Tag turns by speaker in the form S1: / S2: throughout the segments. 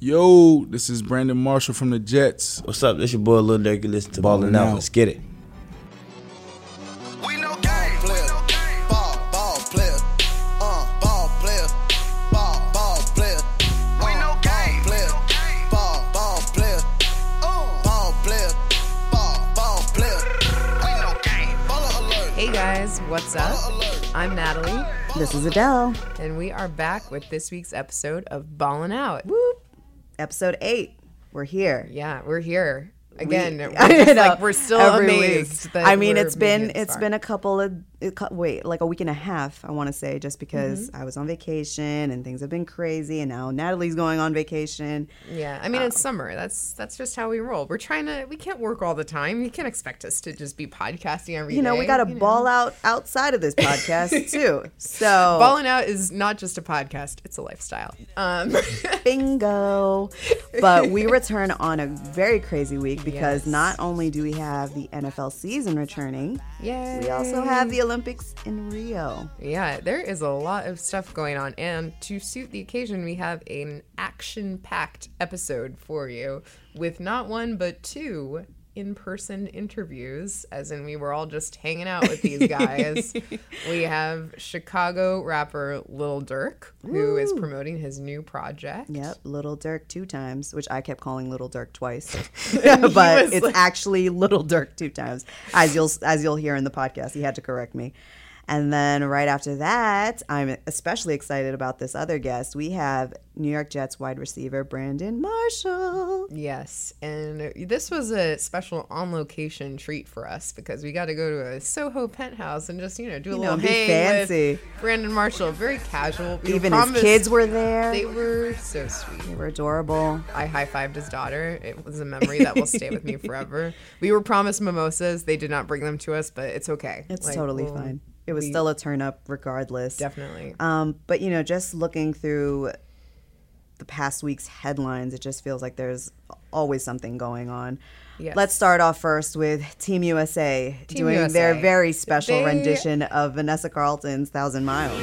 S1: Yo, this is Brandon Marshall from the Jets.
S2: What's up? This your boy Lil Durk. You listen to Ballin' Out. Let's get it.
S3: We know game. Player. Ball, ball player. Uh, ball player. Ball, ball player. We know game. Player. Ball, ball player. Uh, ball player. Ball, ball player. We know game. Baller alert.
S4: Hey guys, what's up? I'm Natalie,
S5: This is Adele.
S4: and we are back with this week's episode of Ballin' Out.
S5: Whoop. Episode eight. We're here.
S4: Yeah, we're here again.
S5: We-
S4: we're,
S5: I
S4: just, like, we're still amazed.
S5: I mean, it's been
S4: it
S5: it's
S4: far.
S5: been a couple of it wait, like a week and a half. I want to say just because
S4: Mm-hmm.
S5: I was on vacation and things have been crazy, and now Natalie's going on vacation.
S4: yeah. I mean, it's summer. That's that's just how we roll. We're trying to. We can't work all the time. You can't expect us to just be podcasting every day.
S5: You know, we got to
S4: you know?
S5: ball out outside of this podcast too. So
S4: balling Out is not just a podcast; it's a lifestyle. Um,
S5: bingo. But we return on a very crazy week because
S4: Yes.
S5: not only do we have the NFL season returning,
S4: yeah.
S5: we also have the Olympics in Rio.
S4: Yeah, there is a lot of stuff going on. And to suit the occasion, we have an action packed episode for you with not one, but two in person interviews, as in we were all just hanging out with these guys. we have Chicago rapper Lil Durk, who is promoting his new project.
S5: Yep, Little Durk two times, which I kept calling Little Durk twice, but it's
S4: like-
S5: actually Little Durk two times, as you'll as you'll hear in the podcast. He had to correct me. And then right after that, I'm especially excited about this other guest. We have New York Jets wide receiver Brandon Marshall.
S4: Yes, and this was a special on location treat for us because we got to go to a Soho penthouse and just you know do a
S5: You know,
S4: little
S5: be
S4: hang
S5: fancy.
S4: Brandon Marshall. Very casual. We
S5: Even his kids were there.
S4: They were so sweet.
S5: They were adorable.
S4: I high fived his daughter. It was a memory that will stay with me forever. We were promised mimosas. They did not bring them to us, but it's okay.
S5: It's
S4: Like,
S5: totally
S4: we'll-
S5: fine. It was
S4: we-
S5: still a turn up regardless.
S4: Definitely.
S5: Um, but you know, just looking through the past week's headlines, it just feels like there's always something going on.
S4: Yes.
S5: Let's start off first with Team USA
S4: Team
S5: doing
S4: USA.
S5: their very special
S4: They-
S5: rendition of Vanessa Carlton's Thousand Miles.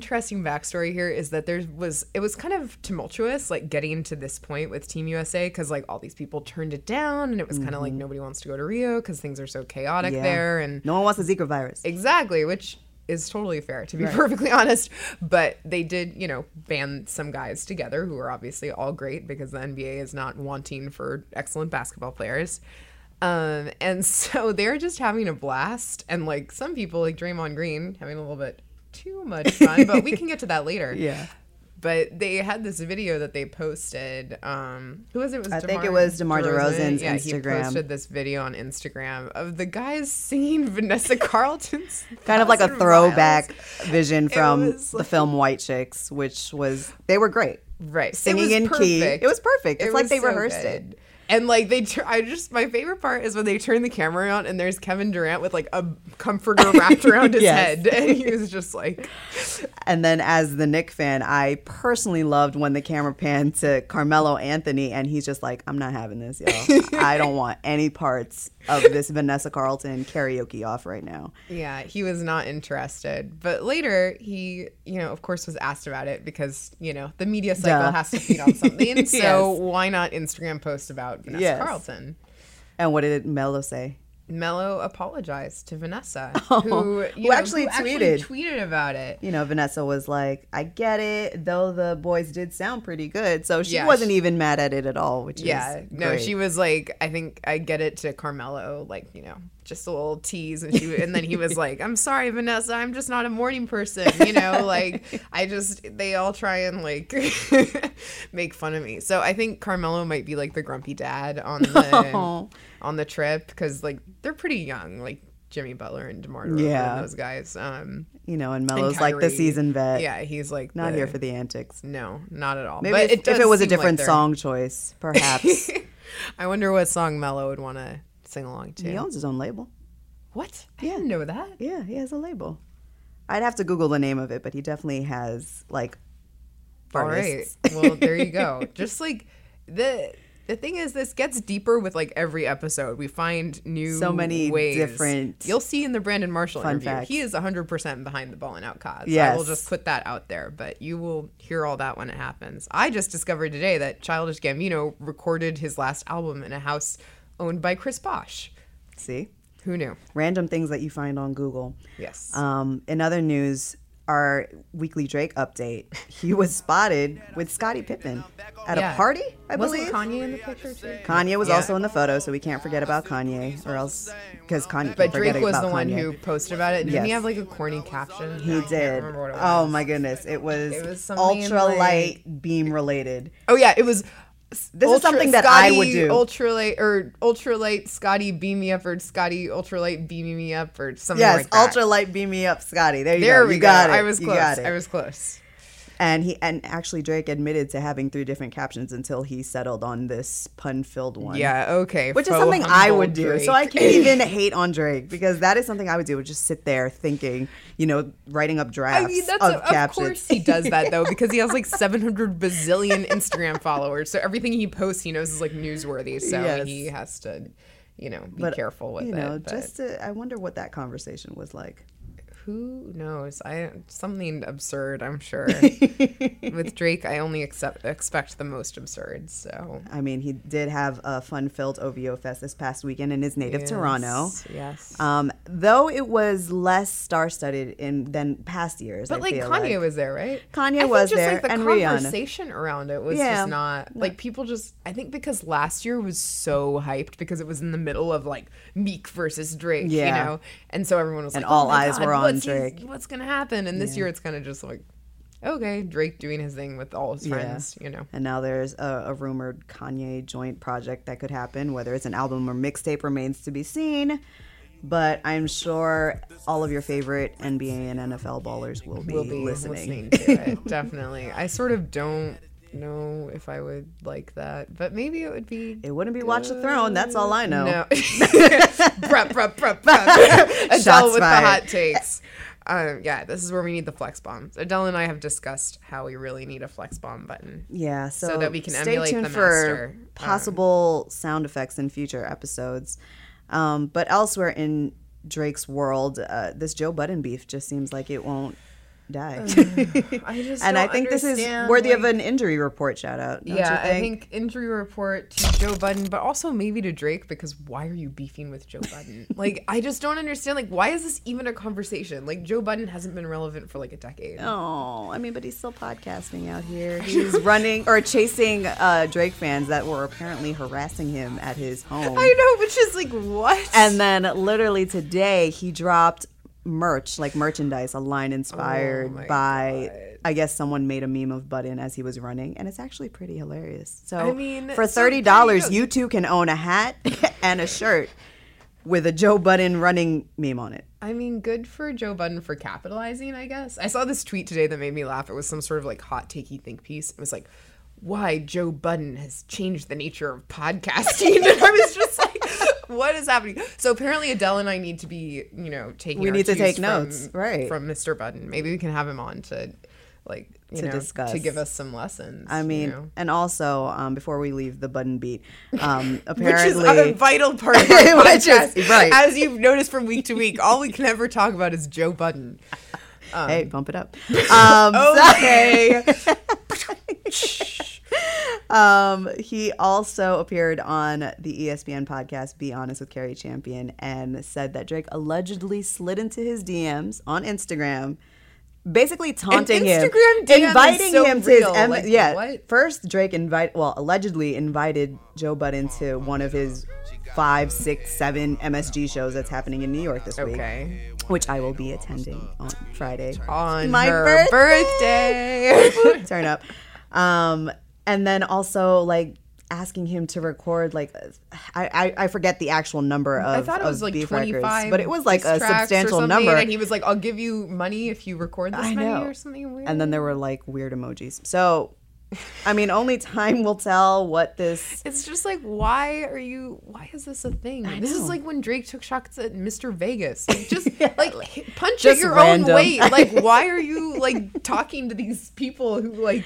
S4: Interesting backstory here is that there was it was kind of tumultuous, like getting to this point with Team USA, because like all these people turned it down, and it was kind of like nobody wants to go to Rio because things are so chaotic
S5: Mm-hmm. Yeah.
S4: there, and
S5: No one wants the Zika virus.
S4: exactly, which is totally fair to be perfectly honest. But they did, you know, band some guys together who are obviously all great because the NBA is not wanting for excellent basketball players. Um, and so they're just having a blast, and like some people, like Draymond Green, having a little bit too much fun. but we can get to that later.
S5: Yeah.
S4: But they had this video that they posted. Um, who was it? it was
S5: I think it was DeMar DeRozan's
S4: Yeah, he posted this video on Instagram of the guys singing Vanessa Carlton's.
S5: Kind of like a throwback
S4: Miles.
S5: vision from the
S4: like-
S5: film White Chicks, which was they were great.
S4: right
S5: Singing in key. It was perfect. It's
S4: It
S5: like they
S4: so
S5: rehearsed it.
S4: And like they, tur- I just my favorite part is when they turn the camera on and there's Kevin Durant with like a comforter wrapped around his
S5: Yes.
S4: head, and he was just like,
S5: And then as the Knick fan, I personally loved when the camera panned to Carmelo Anthony and he's just like, I'm not having this, y'all. I don't want any parts of this Vanessa Carlton karaoke off right now.
S4: Yeah, he was not interested. But later, he, you know, of course, was asked about it because, you know, the media cycle
S5: Duh.
S4: has to feed on something. So why not Instagram post about Vanessa
S5: Yes.
S4: Carlton?
S5: And what did Mello say?
S4: Mello apologized to Vanessa,
S5: Oh,
S4: who, you
S5: who
S4: know,
S5: actually tweeted.
S4: tweeted about it.
S5: You know, Vanessa was like, I get it, though the boys did sound pretty good. So she
S4: Yeah,
S5: wasn't
S4: she-
S5: even mad at it at all, which is Yeah,
S4: no,
S5: great.
S4: she was like, I think I get it to Carmelo, like you know, just a little tease, and she, and then he was like, I'm sorry, Vanessa, I'm just not a morning person, you know, like I just they all try and like make fun of me. So I think Carmelo might be like the grumpy dad on the
S5: Oh.
S4: on the trip because like they're pretty young, like Jimmy Butler and Demar Derozan
S5: Yeah.
S4: those guys. Um,
S5: You know, and
S4: and
S5: Mello's like the seasoned vet.
S4: Yeah, he's like
S5: Not
S4: the-
S5: here for the antics.
S4: No, not at all.
S5: Maybe
S4: but
S5: if,
S4: it
S5: if it was a
S4: seem like
S5: different song choice, perhaps.
S4: I wonder what song Mello would want to sing along to.
S5: he owns his own label.
S4: What? I
S5: Yeah.
S4: didn't know that.
S5: Yeah, he has a label. I'd have to Google the name of it, but he definitely has like
S4: All right. Well, there you go. Just like the the thing is, this gets deeper with like every episode. We find new
S5: So many
S4: ways.
S5: different
S4: You'll see in the Brandon Marshall interview,
S5: facts.
S4: he is 100% behind the ball and out cause.
S5: Yes.
S4: I will just put that out there, but you will hear all that when it happens. I just discovered today that Childish Gambino recorded his last album in a house owned by Chris Bosh.
S5: See,
S4: Who knew?
S5: random things that you find on Google.
S4: Yes.
S5: Um, in other news, our weekly Drake update, he was spotted with Scottie Pippen at
S4: Yeah.
S5: a party, I believe.
S4: Wasn't
S5: believe.
S4: Kanye in the picture too?
S5: Kanye was
S4: Yeah.
S5: also in the photo, so we can't forget about Kanye, or else because Kanye.
S4: But Drake was the one
S5: Kanye.
S4: who posted about it. Didn't he have like a corny caption?
S5: He
S4: I
S5: did.
S4: remember what it
S5: Oh my goodness, it was,
S4: It was
S5: ultra
S4: like-
S5: light beam related.
S4: Oh yeah, it was.
S5: This is something that I would
S4: Scotty
S5: do.
S4: Ultralight or ultralight Scotty beam me up or Scotty ultralight beaming me up or something
S5: Yes,
S4: like that.
S5: ultra light beam me up, Scotty. There you
S4: There
S5: go.
S4: we
S5: you
S4: go.
S5: got it.
S4: I was
S5: You
S4: close.
S5: got it.
S4: I was close.
S5: And he and actually Drake admitted to having three different captions until he settled on this pun filled one.
S4: Yeah. Okay.
S5: Which is something I would do.
S4: Drake.
S5: So I can't even hate on Drake because that is something I would do. Would just sit there thinking, you know, writing up drafts
S4: I mean, that's
S5: of
S4: a, of
S5: captions.
S4: course he does that though because he has like 700 bazillion Instagram followers. So everything he posts, he knows is like newsworthy. So
S5: Yes.
S4: he has to, you know, be
S5: But,
S4: careful with
S5: you know,
S4: it. but-
S5: just to, I wonder what that conversation was like.
S4: Who knows? I something absurd. I'm sure. With Drake, I only accept expect the most absurd. So
S5: I mean, he did have a fun-filled OVO Fest this past weekend in his native Toronto.
S4: Yes, Yes.
S5: Um, though it was less star-studded in than past years.
S4: but
S5: I
S4: like Kanye
S5: like.
S4: was there, right?
S5: Kanye was
S4: just,
S5: there,
S4: Like, the
S5: and Rihanna.
S4: conversation around it was
S5: Yeah.
S4: just not like people just. I think because last year was so hyped because it was in the middle of like Meek versus Drake,
S5: Yeah.
S4: you know, and so everyone was
S5: And
S4: like,
S5: all
S4: oh
S5: eyes
S4: God,
S5: were on Drake.
S4: what's gonna happen? And this year it's kind of just like, okay, Drake doing his thing with all his
S5: Yeah.
S4: friends, you know.
S5: And now there's a, a rumored Kanye joint project that could happen. Whether it's an album or mixtape remains to be seen. But I'm sure all of your favorite NBA and NFL ballers will be,
S4: will be
S5: listening.
S4: listening, to it. Definitely. I sort of don't know if I would like that, but maybe it would be.
S5: It wouldn't be Watch the Throne. That's all I know.
S4: No. prep, prep. Adele with
S5: fired.
S4: the hot takes. Um, yeah, this is where we need the flex bombs. Adele and I have discussed how we really need a flex bomb button.
S5: Yeah, so,
S4: that we can
S5: stay
S4: emulate
S5: tuned
S4: the
S5: for
S4: master. Um,
S5: possible sound effects in future episodes. Um, but elsewhere in Drake's world, uh, this Joe Budden beef just seems like it won't die.
S4: I just
S5: and I think this is worthy of an injury report shout out. don't
S4: yeah,
S5: you
S4: I think injury report to Joe Budden, but also maybe to Drake because why are you beefing with Joe Budden? like, I just don't understand. Like, why is this even a conversation? Like, Joe Budden hasn't been relevant for like a decade.
S5: Oh, I mean, but he's still podcasting out here. He's running or chasing uh, Drake fans that were apparently harassing him at his home.
S4: I know, which is like what?
S5: And then literally today he dropped merch, like merchandise, a line inspired
S4: Oh
S5: by
S4: God.
S5: I guess someone made a meme of Budden as he was running, and it's actually pretty hilarious. So
S4: I mean,
S5: for thirty dollars,
S4: you
S5: too can own a hat and a shirt with a Joe Budden running meme on it.
S4: I mean, good for Joe Budden for capitalizing, I guess. I saw this tweet today that made me laugh. It was some sort of like hot takey think piece. It was like, why Joe Budden has changed the nature of podcasting. and I was just what is happening? So apparently Adele and I need to be, you know, taking
S5: We need to take
S4: from-
S5: notes, right.
S4: From Mr. Budden. Maybe we can have him on to like you
S5: To
S4: know
S5: discuss.
S4: to give us some lessons.
S5: I
S4: you
S5: mean,
S4: know?
S5: and also um, before we leave the Budden beat, um,
S4: Which is
S5: apparently
S4: a vital part of our
S5: Which is- right.
S4: As you've noticed from week to week, all we can ever talk about is Joe Budden.
S5: hey, bump it up. Um,
S4: Okay.
S5: Um, he also appeared on the ESPN podcast Be Honest with Cari Champion and said that Drake allegedly slid into his DMs on Instagram, basically taunting him,
S4: Instagram DM is
S5: inviting
S4: so
S5: him to his M-
S4: Like,
S5: yeah.
S4: what?
S5: First, Drake invite well allegedly invited Joe Budden to one of his five, six, seven MSG shows that's happening in New York this week,
S4: Okay.
S5: which I will be attending on Friday
S4: On
S5: My
S4: her birthday.
S5: turn up. Um, and then also like asking him to record like I, I, I forget the actual number of
S4: I thought it was like 25
S5: records, but it was like a substantial number.
S4: And he was like, I'll give you money if you record this
S5: I
S4: many
S5: know.
S4: or something weird.
S5: and then there were like weird emojis. So I mean, only time will tell what this.
S4: It's just like, why are you? Why is this a thing? This is like when Drake took shots at Mr. Vegas. Like, just like hit- punch at your
S5: random.
S4: own weight. Like, why are you like talking to these people who like?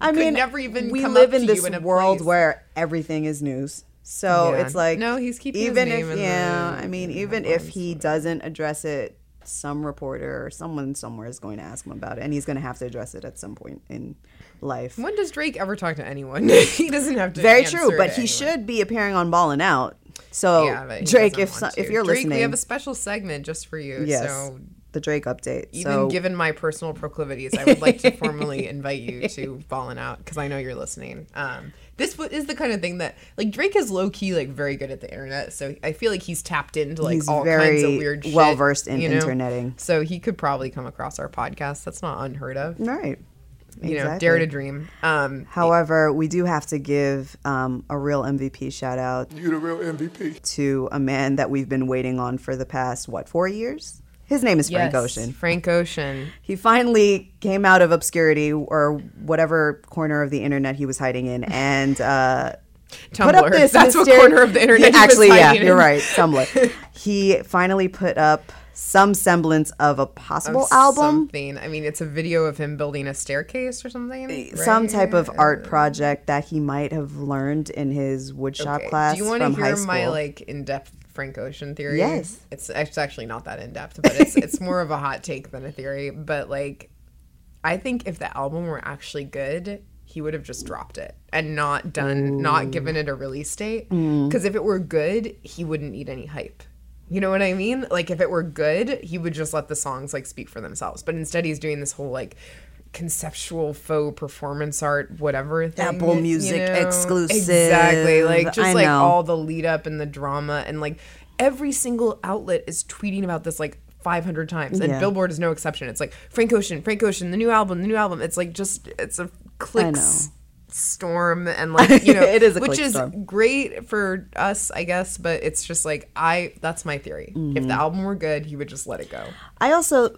S5: I mean,
S4: never even.
S5: we live in this
S4: in
S5: world
S4: place.
S5: where everything is news. So
S4: Yeah.
S5: it's like
S4: No, he's keeping his
S5: even if
S4: in the-
S5: yeah, I mean, even if he doesn't address it, some reporter or someone somewhere is going to ask him about it, and he's going to have to address it at some point in life.
S4: When does Drake ever talk to anyone? he doesn't have to.
S5: Very true, but he
S4: anyone.
S5: should be appearing on Ballin' Out. So
S4: Yeah,
S5: Drake, if so, if you're
S4: Drake,
S5: listening,
S4: we have a special segment just for you.
S5: yes,
S4: So
S5: the Drake update.
S4: even
S5: so
S4: given my personal proclivities, I would like to formally invite you to Fallen Out because I know you're listening. Um, this is the kind of thing that like Drake is low key like very good at the internet, so I feel like he's tapped into like
S5: He's
S4: all kinds of weird, shit,
S5: well-versed in
S4: you know?
S5: interneting.
S4: So he could probably come across our podcast. That's not unheard of.
S5: right.
S4: You know, dare to dream. Um,
S5: However, we do have to give um, a real MVP shout out
S1: You the real MVP.
S5: to a man that we've been waiting on for the past what four years. His name is Frank
S4: yes,
S5: Ocean.
S4: Frank Ocean.
S5: He finally came out of obscurity or whatever corner of the internet he was hiding in, and uh, put up this.
S4: That's what corner of the internet.
S5: Yeah,
S4: he was
S5: actually, yeah,
S4: hiding
S5: you're right. Tumblr. he finally put up some semblance of a possible
S4: Of
S5: album.
S4: Something. I mean, it's a video of him building a staircase or something.
S5: Some type of art project that he might have learned in his woodshop
S4: Okay.
S5: class
S4: Do you want to hear my like in-depth Frank Ocean theory?
S5: Yes.
S4: It's it's actually not that in-depth, but it's it's more of a hot take than a theory. But like, I think if the album were actually good, he would have just dropped it and not done, not given it a release date.
S5: Mm.
S4: Because if it were good, he wouldn't need any hype. You know what I mean? Like if it were good, he would just let the songs like speak for themselves. But instead, he's doing this whole like conceptual faux performance art whatever thing.
S5: Apple
S4: you
S5: Music
S4: know?
S5: exclusive.
S4: Exactly. Like just
S5: I
S4: like
S5: know.
S4: all the lead up and the drama and like every single outlet is tweeting about this like 500 times and
S5: Yeah.
S4: Billboard is no exception. It's like Frank Ocean, Frank Ocean, the new album, the new album. It's like just it's a clicks storm and like you know
S5: It is a
S4: which is
S5: storm.
S4: great for us I guess but it's just like I that's my theory if
S5: Mm-hmm.
S4: the album were good he would just let it go
S5: I also,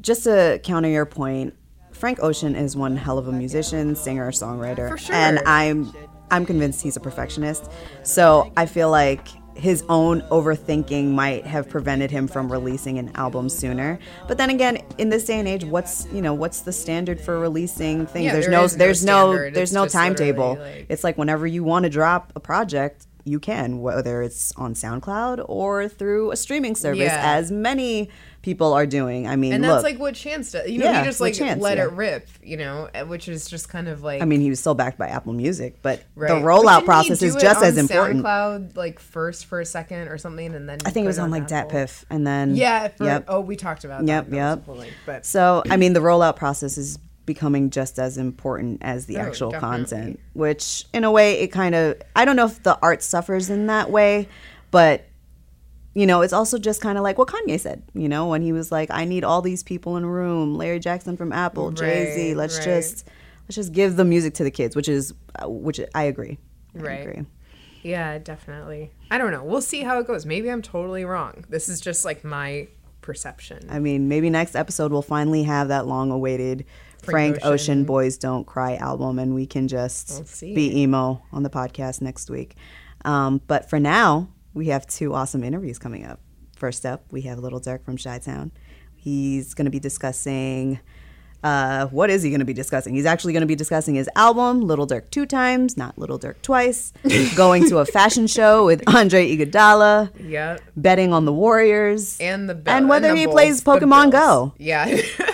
S5: just to counter your point, Frank Ocean is one hell of a musician, singer, songwriter,
S4: For sure.
S5: and I'm I'm convinced he's a perfectionist. So I feel like his own overthinking might have prevented him from releasing an album sooner. But then again, in this day and age, what's you know what's the standard for releasing things?
S4: Yeah,
S5: there's
S4: there
S5: no
S4: is no
S5: there's no there's
S4: It's
S5: no timetable.
S4: like-
S5: it's like whenever you want to drop a project. You can, whether it's on SoundCloud or through a streaming service,
S4: Yeah.
S5: as many people are doing. I mean,
S4: and
S5: look,
S4: that's like what Chance does you know
S5: Yeah,
S4: he just like
S5: Chance,
S4: let
S5: yeah.
S4: it rip you know uh, which is just kind of like
S5: I mean, he was still backed by Apple Music, but
S4: Right.
S5: the rollout process is just
S4: on
S5: as important.
S4: SoundCloud like first for a second or something, and then
S5: I think it was on like
S4: Apple.
S5: DatPiff, and then
S4: Yeah. For,
S5: yep.
S4: Oh, we talked about.
S5: Yep,
S4: That. That
S5: yep.
S4: link, But
S5: So I mean, the rollout process is becoming just as important as the
S4: Oh,
S5: actual
S4: definitely.
S5: content. Which, in a way, it kind of I don't know if the art suffers in that way, but you know, it's also just kind of like what Kanye said. You know, when he was like, "I need all these people in a room." Larry Jackson from Apple, Jay Z. Let's
S4: right.
S5: just let's just give the music to the kids, which is which I agree. I
S4: Right.
S5: agree.
S4: yeah, definitely. I don't know. We'll see how it goes. Maybe I'm totally wrong. This is just like my perception.
S5: I mean, maybe next episode we'll finally have that long-awaited Frank,
S4: Ocean.
S5: Ocean. "Boys Don't Cry" album, and we can just be emo on the podcast next week. Um, but for now, we have two awesome interviews coming up. First up, we have Little Durk from Chi Town. He's going to be discussing. Uh, what is he going to be discussing? He's actually going to be discussing his album, Little Durk Two Times, not Little Durk Twice, going to a fashion show with Andre Iguodala,
S4: yeah.
S5: betting on the Warriors,
S4: And the Bill-
S5: and whether
S4: the
S5: he
S4: Bulls,
S5: plays Pokemon Go.
S4: Yeah.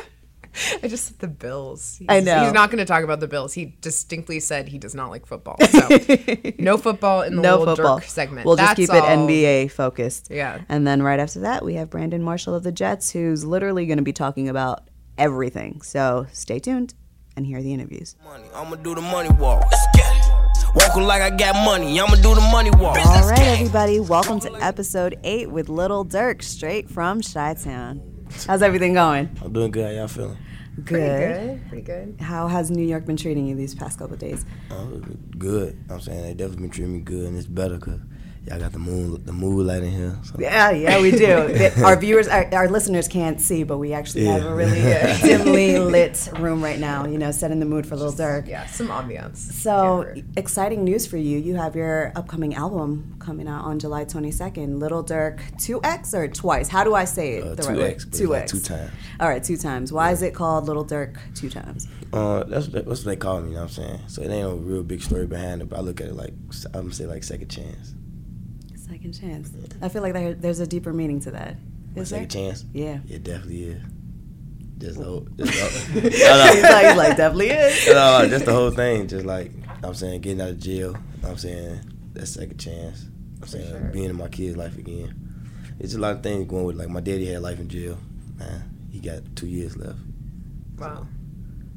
S4: I just said the Bills. He's,
S5: I know.
S4: He's not going to talk about the Bills. He distinctly said he does not like football. So no football in the
S5: no
S4: little
S5: football
S4: Durk segment.
S5: We'll just
S4: That's
S5: keep it. NBA focused.
S4: Yeah.
S5: And then right after that, we have Brandon Marshall of the Jets, who's literally going to be talking about everything. So stay tuned and hear the interviews.
S6: Money, I'ma do the money walk. Let's get it. Walking like I got money, I'ma do the money walk.
S5: All right, everybody, welcome to episode eight with Little Durk, straight from Chi Town. How's everything going?
S2: I'm doing good. How y'all feeling?
S5: Good.
S4: Pretty good. Pretty good.
S5: How has New York been treating you these past couple of days?
S2: Uh, good. I'm saying they definitely been treating me good, and it's better because Y'all got the moon, the moonlight in here. So.
S5: Yeah, yeah, we do. Our viewers, our, our listeners can't see, but we actually have a really dimly lit room right now. You know, set in the mood for a Little Durk.
S4: Yeah, some ambiance.
S5: So
S4: Can't
S5: exciting news for you! You have your upcoming album coming out on July twenty second. Little Durk, two X or twice? How do I say it
S2: Uh,
S5: the
S2: two
S5: right way?
S2: X, but
S5: Two
S2: like
S5: X.
S2: two times.
S5: All right, two times. Why is it called Little Durk two times?
S2: Uh, that's what, that's what they call me. You know what I'm saying? So it ain't a real big story behind it, but I look at it like I'm gonna say like second chance.
S5: Second chance. I feel like there, there's a deeper meaning to that. Is there?
S2: second chance.
S5: Yeah.
S2: It definitely is. Just the whole, just the,
S5: he's,
S2: no, no.
S5: like, he's like, definitely is.
S2: no, just the whole thing. Just like I'm saying, getting out of jail. I'm saying that second chance. I'm saying
S4: sure.
S2: being in my kid's life again. It's a lot of things going with like my daddy had life in jail. Man, he got two years left.
S4: Wow.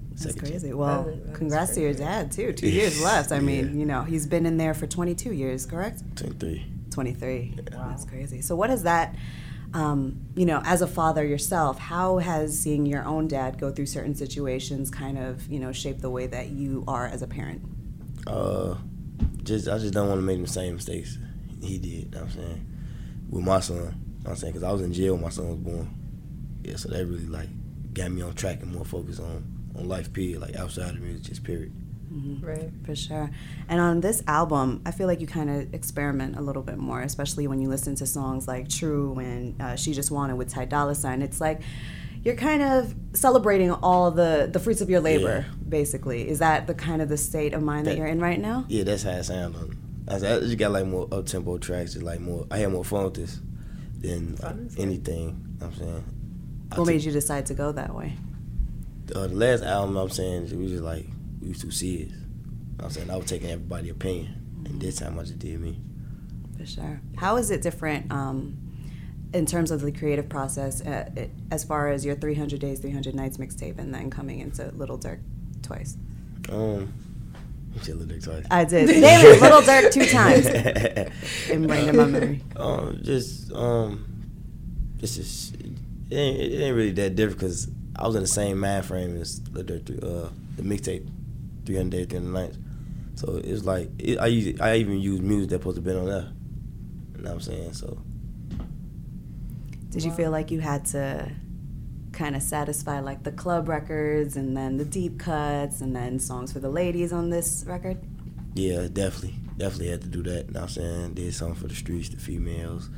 S5: That's
S2: Second chance.
S5: crazy. Well,
S4: That is- that is
S5: congrats to your dad too. Two years left. I
S2: Yeah.
S5: mean, you know, he's been in there for 22 years, correct?
S2: Twenty three.
S5: 23. That's crazy. So, what is that? Um, you know, as a father yourself, how has seeing your own dad go through certain situations kind of, you know, shape the way that you are as a parent?
S2: Uh, just I just don't want to make the same mistakes he did. You know what I'm saying with my son. You know what I'm saying because I was in jail when my son was born. Yeah, so that really like got me on track and more focused on on life. Period, like outside of music, just period.
S4: Right.
S5: For sure. And on this album, I feel like you kind of experiment a little bit more, especially when you listen to songs like True and uh, She Just Wanted with Ty Dolla Sign. It's like you're kind of celebrating all the, the fruits of your labor,
S2: Yeah.
S5: basically. Is that the kind of the state of mind that,
S2: That-
S5: you're in right now?
S2: Yeah, that's how it sounds. I, I just got like more up tempo tracks. Just like more, I had more fun with this than like,
S4: Fun is good.
S2: anything. You know what I'm saying.
S5: What
S2: took-
S5: made you decide to go that way?
S2: uh, the last album I'm saying it was just like we was too serious. You I'm saying I was taking everybody's opinion, and this time I just did me.
S5: For sure. How is it different um, in terms of the creative process uh, it, as far as your 300 Days, 300 Nights mixtape and then coming into Little Durk twice?
S2: Um, you said Lil Dick twice.
S5: I did. Name it, Little Durk two times. In my memory.
S2: um, just um, this is it ain't, it ain't really that different because I was in the same mind frame as Durk, three- uh, the mixtape, 300 Days, 300 Nights. So it's like it, I use I even use music that supposed to been on there. You know what I'm saying? So
S5: Did you feel like you had to kind of satisfy like the club records and then the deep cuts and then songs for the ladies on this record?
S2: yeah, definitely, definitely had to do that. You know what I'm saying? Did something for the streets, the females,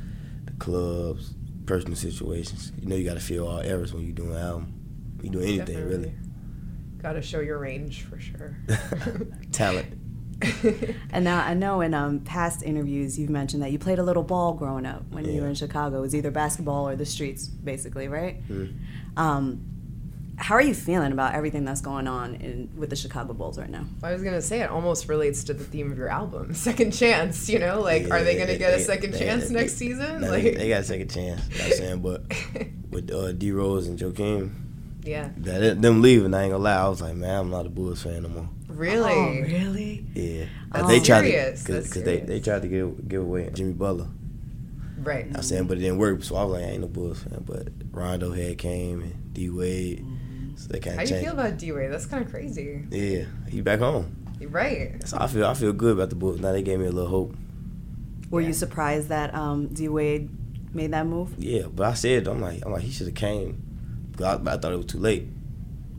S2: the clubs, personal situations. You know, you got to feel all eras when you're doing an album. You do anything really.
S4: Got to show your range for sure.
S2: Talent.
S5: And now I know in um, past interviews you've mentioned that you played a little ball growing up when you were in Chicago. It was either basketball or the streets, basically, right?
S2: Mm.
S5: Um, how are you feeling about everything that's going on in, with the Chicago Bulls right now?
S4: I was gonna say it almost relates to the theme of your album, second chance. You know, like are they gonna get a second
S2: they-
S4: chance
S2: they-
S4: next season?
S2: Nah,
S4: Like,
S2: they, they got a second chance. You know I'm saying? But with uh, D Rose and Joakim,
S4: yeah,
S2: that them leaving, I ain't gonna lie. I was like, man, I'm not a Bulls fan no more.
S4: really.
S5: Oh, really?
S2: Yeah,
S5: Oh.
S2: they tried
S4: Serious,
S2: to
S4: that's
S2: because they, they tried to give give away Jimmy Butler.
S4: Right.
S2: I'm saying, but it didn't work. So I was like, I ain't no Bulls fan. But Rondo had came and D Wade, so they kind of.
S4: How
S2: of
S4: do you
S2: changed.
S4: feel about D Wade? That's kind of crazy.
S2: yeah, he back home.
S4: You're right.
S2: So I feel I feel good about the Bulls. Now they gave me a little hope.
S5: Were
S4: Yeah.
S5: you surprised that um, D Wade made that move?
S2: Yeah, but I said I'm like I'm like he should have came. 'Cause I, I thought it was too late.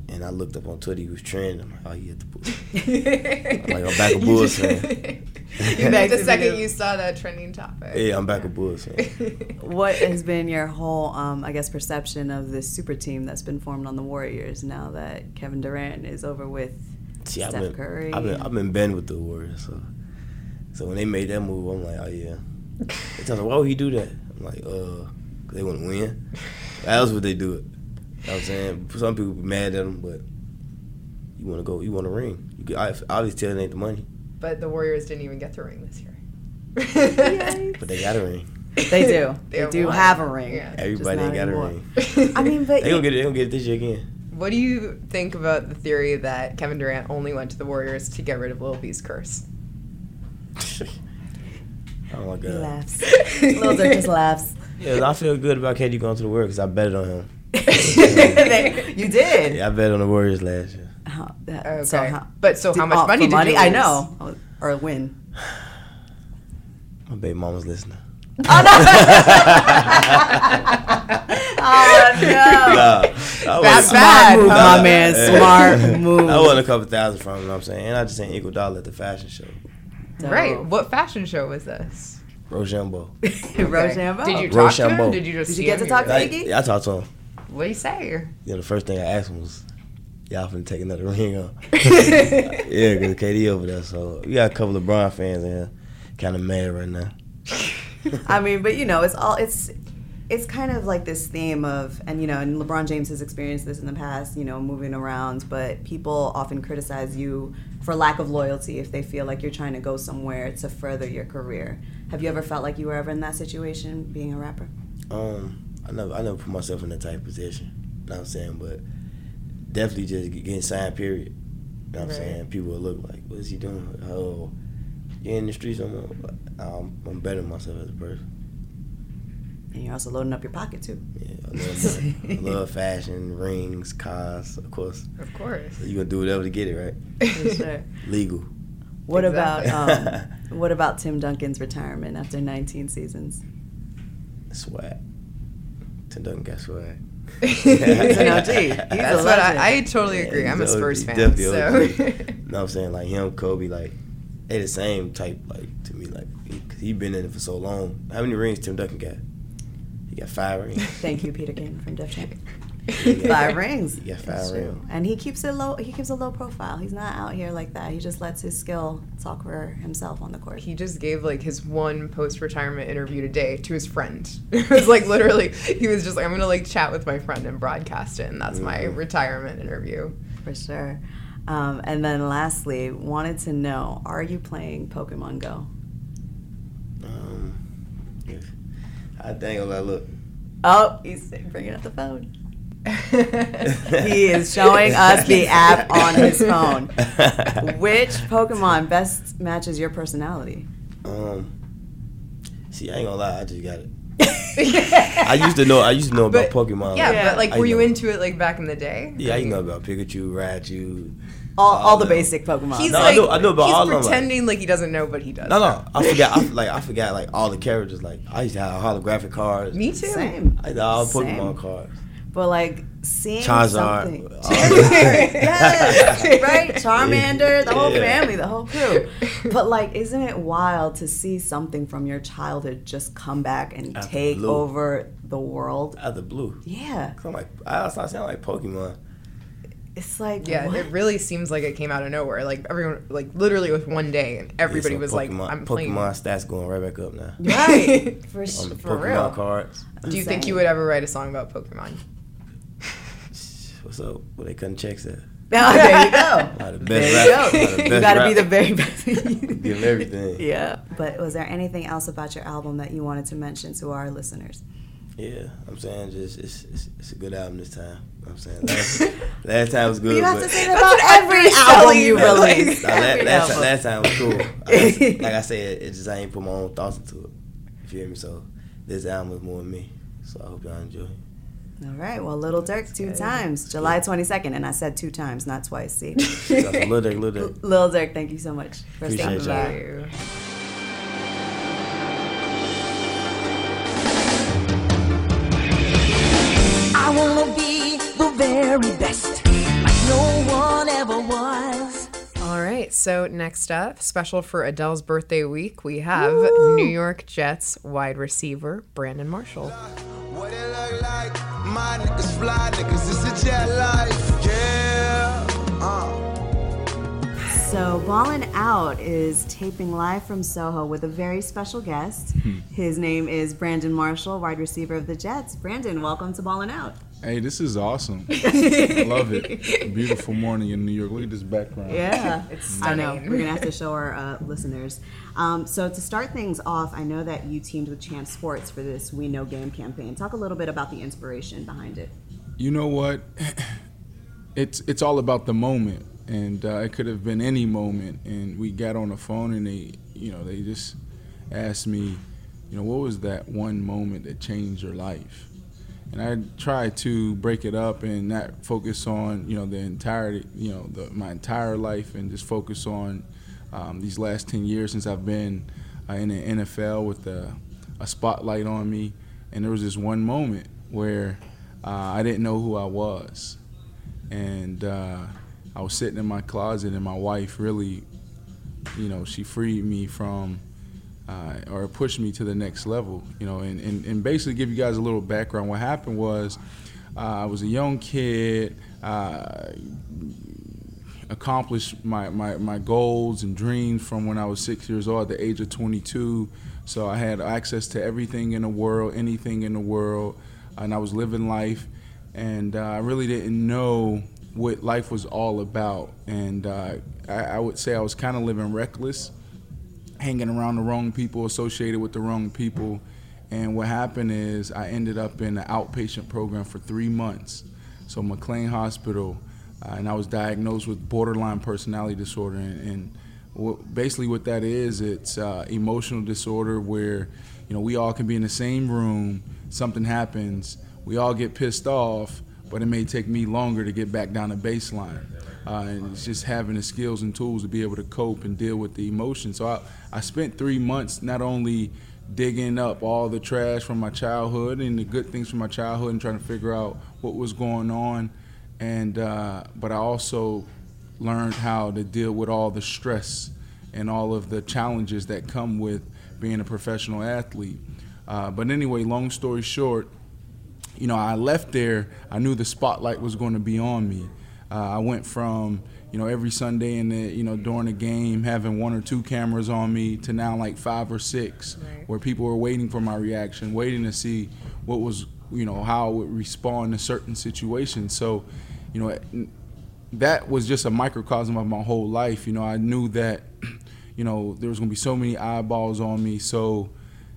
S2: And I looked up on Twitter, he was trending. I'm like, oh, he at the Bulls.
S4: I'm
S2: I'm back a Bulls fan.
S4: you
S5: Back
S4: back the second you saw that trending topic.
S2: Yeah, I'm back a Bulls fan.
S5: What has been your whole, um, I guess, perception of this super team that's been formed on the Warriors now that Kevin Durant is over with
S2: See, I've
S5: Steph
S2: been,
S5: Curry?
S2: I've been, I've been been with the Warriors. So, so when they made that move, I'm like, oh yeah. They tell me, why would he do that? I'm like, uh, 'cause they want to win. Why else would they do it? You know what I'm saying? Some people be mad at him, but you want to go, you want to ring. You can, I, obviously tell it ain't the money,
S4: but the Warriors didn't even get the ring this year.
S2: but they got a ring.
S5: They do.
S4: They
S5: they do
S4: one.
S5: have a ring.
S4: Yeah.
S2: Everybody ain't got a ring.
S5: I mean, but
S2: They gonna get it. They gonna get it this year again.
S4: What do you think about the theory that Kevin Durant only went to the Warriors to get rid of Lil B's curse?
S2: oh my
S5: he
S2: god.
S5: laughs. Lil Durk just laughs.
S2: Yeah, I feel good about KD going to the Warriors because I betted on him.
S5: You did.
S2: Yeah, I bet on the Warriors last year.
S5: How, that,
S4: Okay.
S5: So how,
S4: but so how much
S5: oh,
S4: money did
S5: money?
S4: you
S5: I know. Oh. Or win.
S2: My baby mama's listening.
S5: Oh, oh no.
S2: Nah, I
S4: That's
S2: want,
S4: bad.
S5: move,
S4: huh?
S5: my man. Smart move.
S2: I won a couple thousand from him. You know what I'm saying, and I just ain't Iguodala at the fashion show.
S4: Right. What fashion show was this?
S2: Rochambeau.
S5: Rochambeau.
S4: Did you talk to him?
S2: Rochambeau.
S4: Did you just
S5: Did
S4: see
S5: you get
S4: him?
S5: to talk to
S4: You're
S5: Iggy?
S2: yeah, I talked to him.
S4: What do you say?
S2: Know, the first thing I asked him was, "Y'all finna take another ring off?" yeah, because KD over there. So we got a couple of LeBron fans in here, kind of mad right now.
S5: I mean, but you know, it's all it's it's kind of like this theme of and you know, and LeBron James has experienced this in the past, you know, moving around, but people often criticize you for lack of loyalty if they feel like you're trying to go somewhere to further your career. Have you ever felt like you were ever in that situation being a rapper?
S2: Um, I never, I never put myself in that type of position. You know what I'm saying? But definitely just getting signed. Period. You know what I'm saying? People will look like, "What is he doing? Oh, you're in the streets? I'm, I'm, I'm bettering myself as a person.
S5: And you're also loading up your pocket too.
S2: Yeah, I love. I love fashion, rings, cars, of course.
S4: Of course.
S2: You gonna do whatever to get it right.
S5: For sure.
S2: Legal.
S5: What
S4: Exactly.
S5: about um, what about Tim Duncan's retirement after 19 seasons?
S2: Swag. Tim Duncan got swag.
S5: He's an OG.
S4: That's what. I, I totally
S2: Yeah,
S4: agree. I'm a
S2: he's
S4: Spurs
S2: OG,
S4: fan.
S2: definitely
S4: So
S2: You know what I'm saying? Like him, Kobe, like they the same type. Like to me, like he, cause he been in it for so long. How many rings Tim Duncan got? He got five rings.
S5: Thank you, Peter King from Def Jam.
S2: He got-
S5: Five rings.
S2: He got
S5: That's
S2: five
S5: true.
S2: rings.
S5: And he keeps it low. He keeps a low profile. He's not out here like that. He just lets his skill talk for himself on the court.
S4: he just gave like his one post-retirement interview today to his friend. It was like literally, he was just like, I'm gonna like chat with my friend and broadcast it, and that's my
S2: Mhm.
S4: retirement interview.
S5: for sure. Um, and then lastly, wanted to know: Are you playing Pokemon Go?
S2: Um, if, I dang on that look.
S5: Oh, he's bringing up the phone. He is showing us the app on his phone. Which Pokemon best matches your personality?
S2: Um, see, I ain't gonna lie. I just got it. I used to know. I used to know about Pokemon.
S4: Yeah,
S5: Yeah.
S4: but like,
S2: I
S4: were you
S2: know.
S4: into it like back in the day?
S2: Yeah, I know about Pikachu, Raichu.
S5: All, all the
S2: them.
S5: basic Pokemon.
S4: He's
S2: No, I know- I know about
S4: he's
S2: all of them, like-
S4: pretending like he doesn't know, but he does.
S2: No, no, I forgot. I, like I forgot like all the characters. Like I used to have holographic cards.
S4: Me too.
S5: Same.
S2: I had all
S5: Same.
S2: Pokemon cards.
S5: But like seeing
S2: Charizard.
S5: something. Yes, right? Charmander, the whole
S2: Yeah.
S5: family, the whole crew. But like, isn't it wild to see something from your childhood just come back and
S2: Out
S5: take
S2: blue.
S5: over the world?
S2: Out of the blue.
S5: Yeah,
S2: 'Cause I'm like, I started sounding like Pokemon.
S5: it's like
S4: Yeah,
S5: what?
S4: it really seems like it came out of nowhere. Like everyone, like literally with one day, and everybody
S2: Yeah, so
S4: was like,
S2: Pokemon-
S4: "I'm playing
S2: Pokemon
S4: playing."
S2: stats going right back up now.
S5: right for, sh-
S2: On the
S5: for
S2: Pokemon
S5: real.
S2: cards.
S4: Do you think you would ever write a song about Pokemon?
S2: What's up? Well, they couldn't check that.
S5: Oh, there you go.
S2: One the
S5: There you go.
S2: the
S5: You got to be the very best.
S2: Give everything.
S5: yeah. But was there anything else about your album that you wanted to mention to our listeners?
S2: Yeah, I'm saying just it's, it's, it's a good album this time. You know what I'm saying last, last time was good.
S5: you have
S2: but
S5: to say that about every album you release.
S2: nah, la-
S5: Every
S2: last,
S5: album.
S2: last time was cool. I- like I said, it just I ain't put my own thoughts into it. If you hear me, so this album is more than me. So I hope y'all enjoy.
S5: All right. Well, Little Durk two
S4: good.
S5: times, July 22nd, and I said two times, not twice. See,
S2: Little Lil Durk, Lil Durk.
S5: Lil Durk, thank you so much for
S2: Appreciate
S5: stopping by.
S4: You.
S7: I wanna be the very best,
S4: So next up, special for Adele's birthday week, we have New York Jets wide receiver Brandon Marshall.
S3: What it look like? My niggas fly niggas, it's a jet life. Yeah. Uh.
S5: So, Ballin' Out is taping live from Soho with a very special guest. His name is Brandon Marshall, wide receiver of the Jets. Brandon, welcome to Ballin' Out.
S1: Hey, this is awesome. I love it. Beautiful morning in New York. Look at this background.
S5: Yeah,
S4: It's
S5: I know. We're gonna have to show our uh, listeners. Um, so to start things off, I know that you teamed with Champ Sports for this We Know Game campaign. Talk a little bit about the inspiration behind it.
S1: You know what? It's it's all about the moment, and uh, it could have been any moment. And we got on the phone, and they, you know, they just asked me, you know, what was that one moment that changed your life? And I try to break it up and not focus on, you know, the entirety, you know, the, my entire life, and just focus on um, these last ten years since I've been uh, in the NFL with a, a spotlight on me, and there was this one moment where uh, I didn't know who I was, and uh, I was sitting in my closet, and my wife really, you know, she freed me from. Uh, or pushed me to the next level, you know, and, and, and basically give you guys a little background. What happened was, uh, I was a young kid, uh, accomplished my, my, my goals and dreams from when I was six years old at the age of 22. So I had access to everything in the world, anything in the world, and I was living life. And uh, I really didn't know what life was all about. And uh, I, I would say I was kind of living reckless, hanging around the wrong people, associated with the wrong people. And what happened is I ended up in an outpatient program for three months. So McLean Hospital, uh, and I was diagnosed with borderline personality disorder. And, and what, basically, what that is, it's uh, emotional disorder where you know we all can be in the same room, something happens, we all get pissed off, but it may take me longer to get back down to baseline. Uh, and it's just having the skills and tools to be able to cope and deal with the emotions. So I, I spent three months not only digging up all the trash from my childhood and the good things from my childhood and trying to figure out what was going on and uh, but I also learned how to deal with all the stress and all of the challenges that come with being a professional athlete. Uh, but anyway, long story short, you know, I left there. I knew the spotlight was going to be on me. Uh, I went from you know every Sunday in the you know during the game having one or two cameras on me to now like five or six,
S4: Right.
S1: where people were waiting for my reaction, waiting to see what was you know how I would respond to certain situations. So, you know, that was just a microcosm of my whole life. You know, I knew that, you know, there was gonna be so many eyeballs on me. So,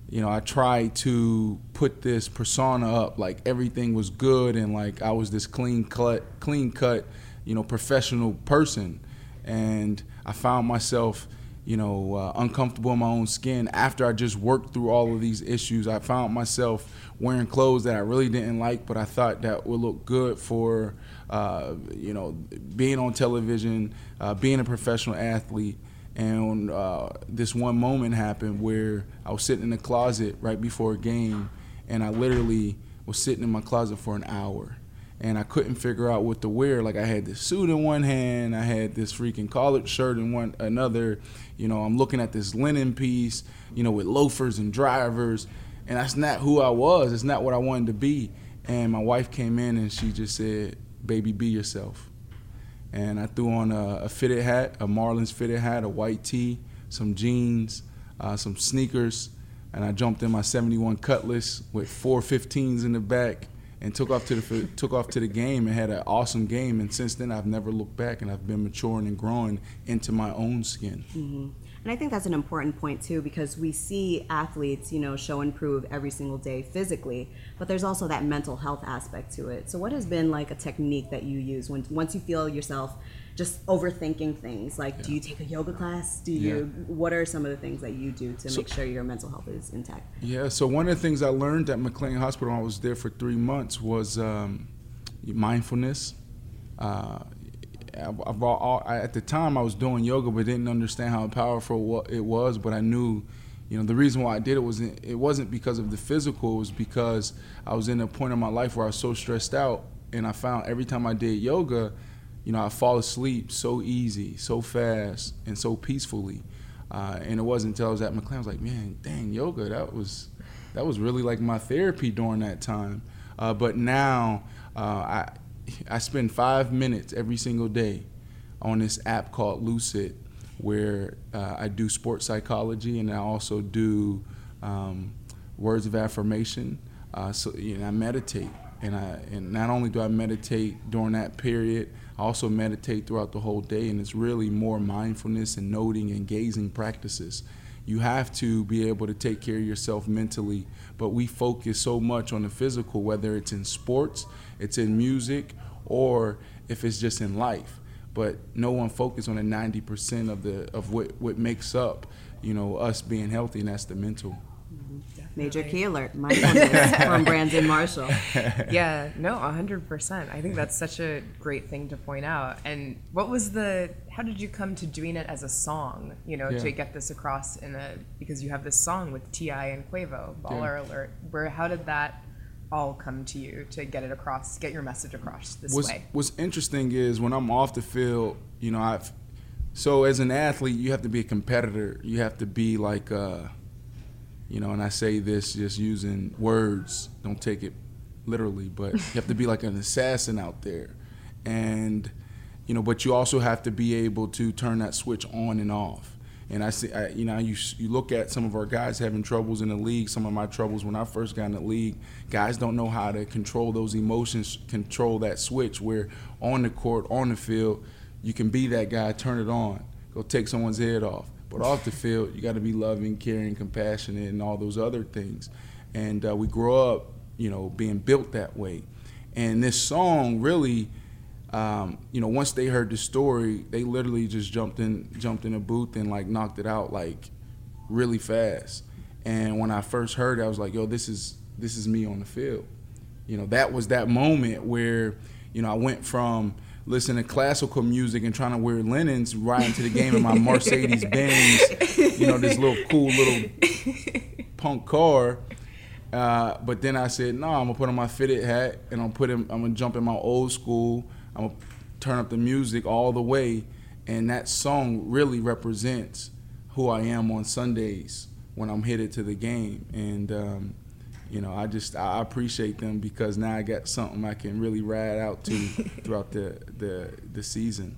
S1: you know, I tried to put this persona up, like everything was good and like I was this clean cut, clean cut, you know, professional person. And I found myself, you know, uh, uncomfortable in my own skin after I just worked through all of these issues. I found myself wearing clothes that I really didn't like, but I thought that would look good for, uh, you know, being on television, uh, being a professional athlete. And uh, this one moment happened where I was sitting in the closet right before a game, and I literally was sitting in my closet for an hour. And I couldn't figure out what to wear. Like I had this suit in one hand, I had this freaking collared shirt in one another. You know, I'm looking at this linen piece, you know, with loafers and drivers, and that's not who I was. It's not what I wanted to be. And my wife came in and she just said, "Baby, be yourself." And I threw on a, a fitted hat, a Marlins fitted hat, a white tee, some jeans, uh, some sneakers, and I jumped in my 71 Cutlass with four 15s in the back and took off to the took off to the game and had an awesome game. And since then, I've never looked back, and I've been maturing and growing into my own skin.
S5: And I think that's an important point too, because we see athletes, you know, show and prove every single day physically, but there's also that mental health aspect to it. So, what has been like a technique that you use when once you feel yourself just overthinking things? Like, do you take a yoga class? Do you? What are some of the things that you do to make sure your mental health is intact?
S1: Yeah, so one of the things I learned at McLean Hospital when I was there for three months was um, mindfulness. Uh, I've, I've all, I, at the time I was doing yoga, but didn't understand how powerful it was. But I knew, you know, the reason why I did it was it wasn't because of the physical. It was because I was in a point in my life where I was so stressed out, and I found every time I did yoga, you know, I fall asleep so easy, so fast, and so peacefully. Uh, and it wasn't until I was at McLean, I was like, man, dang, yoga, that was that was really like my therapy during that time. Uh, but now uh, I I spend five minutes every single day on this app called Lucid, where uh, I do sports psychology and I also do um, words of affirmation. Uh, so you know, I meditate, and I and not only do I meditate during that period, I also meditate throughout the whole day, and it's really more mindfulness and noting and gazing practices. You have to be able to take care of yourself mentally, but we focus so much on the physical, whether it's in sports, it's in music, or if it's just in life. But no one focuses on the 90% of the of what what makes up, you know, us being healthy, and that's the mental.
S5: Major key alert. Mindfulness from Brandon Marshall.
S4: yeah, no, hundred percent. I think that's such a great thing to point out. And what was the? How did you come to doing it as a song? You know,
S1: Yeah.
S4: to get this across in a because you have this song with Ti and Quavo, Baller Alert. Where how did that all come to you to get it across, get your message across this
S1: what's,
S4: way?
S1: what's interesting is when I'm off the field, you know, I've so as an athlete, you have to be a competitor. You have to be like, uh, you know, and I say this just using words. Don't take it literally, but you have to be like an assassin out there, and you know, but you also have to be able to turn that switch on and off. And I see, I, you know, you you look at some of our guys having troubles in the league. Some of my troubles when I first got in the league, guys don't know how to control those emotions, control that switch. Where on the court, on the field, you can be that guy, turn it on, go take someone's head off. But off the field, you got to be loving, caring, compassionate, and all those other things. And uh, we grow up, you know, being built that way. And this song really um, you know, once they heard the story, they literally just jumped in, jumped in a booth and like knocked it out like really fast. And when I first heard it, I was like, "Yo, this is this is me on the field." You know, that was that moment where, you know, I went from listening to classical music and trying to wear linens riding to the game in my Mercedes Benz, you know, this little cool little punk car. Uh, but then I said, no, I'm gonna put on my fitted hat and I'm put in, I'm gonna jump in my old school. I'm gonna turn up the music all the way, and that song really represents who I am on Sundays when I'm headed to the game. And um, you know, I just I appreciate them because now I got something I can really ride out to throughout the the the season.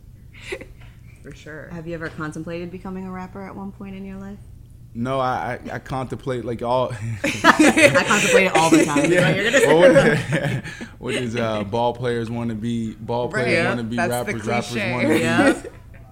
S4: For sure.
S5: Have you ever contemplated becoming a rapper at one point in your life?
S1: No, I I, I contemplate like all.
S5: I contemplate it all the time.
S1: Yeah. Well, what, what is uh, ball players want to be? Ball
S4: Right,
S1: players
S4: yeah.
S1: want to be
S4: That's
S1: rappers. Rappers want to be
S5: Yeah.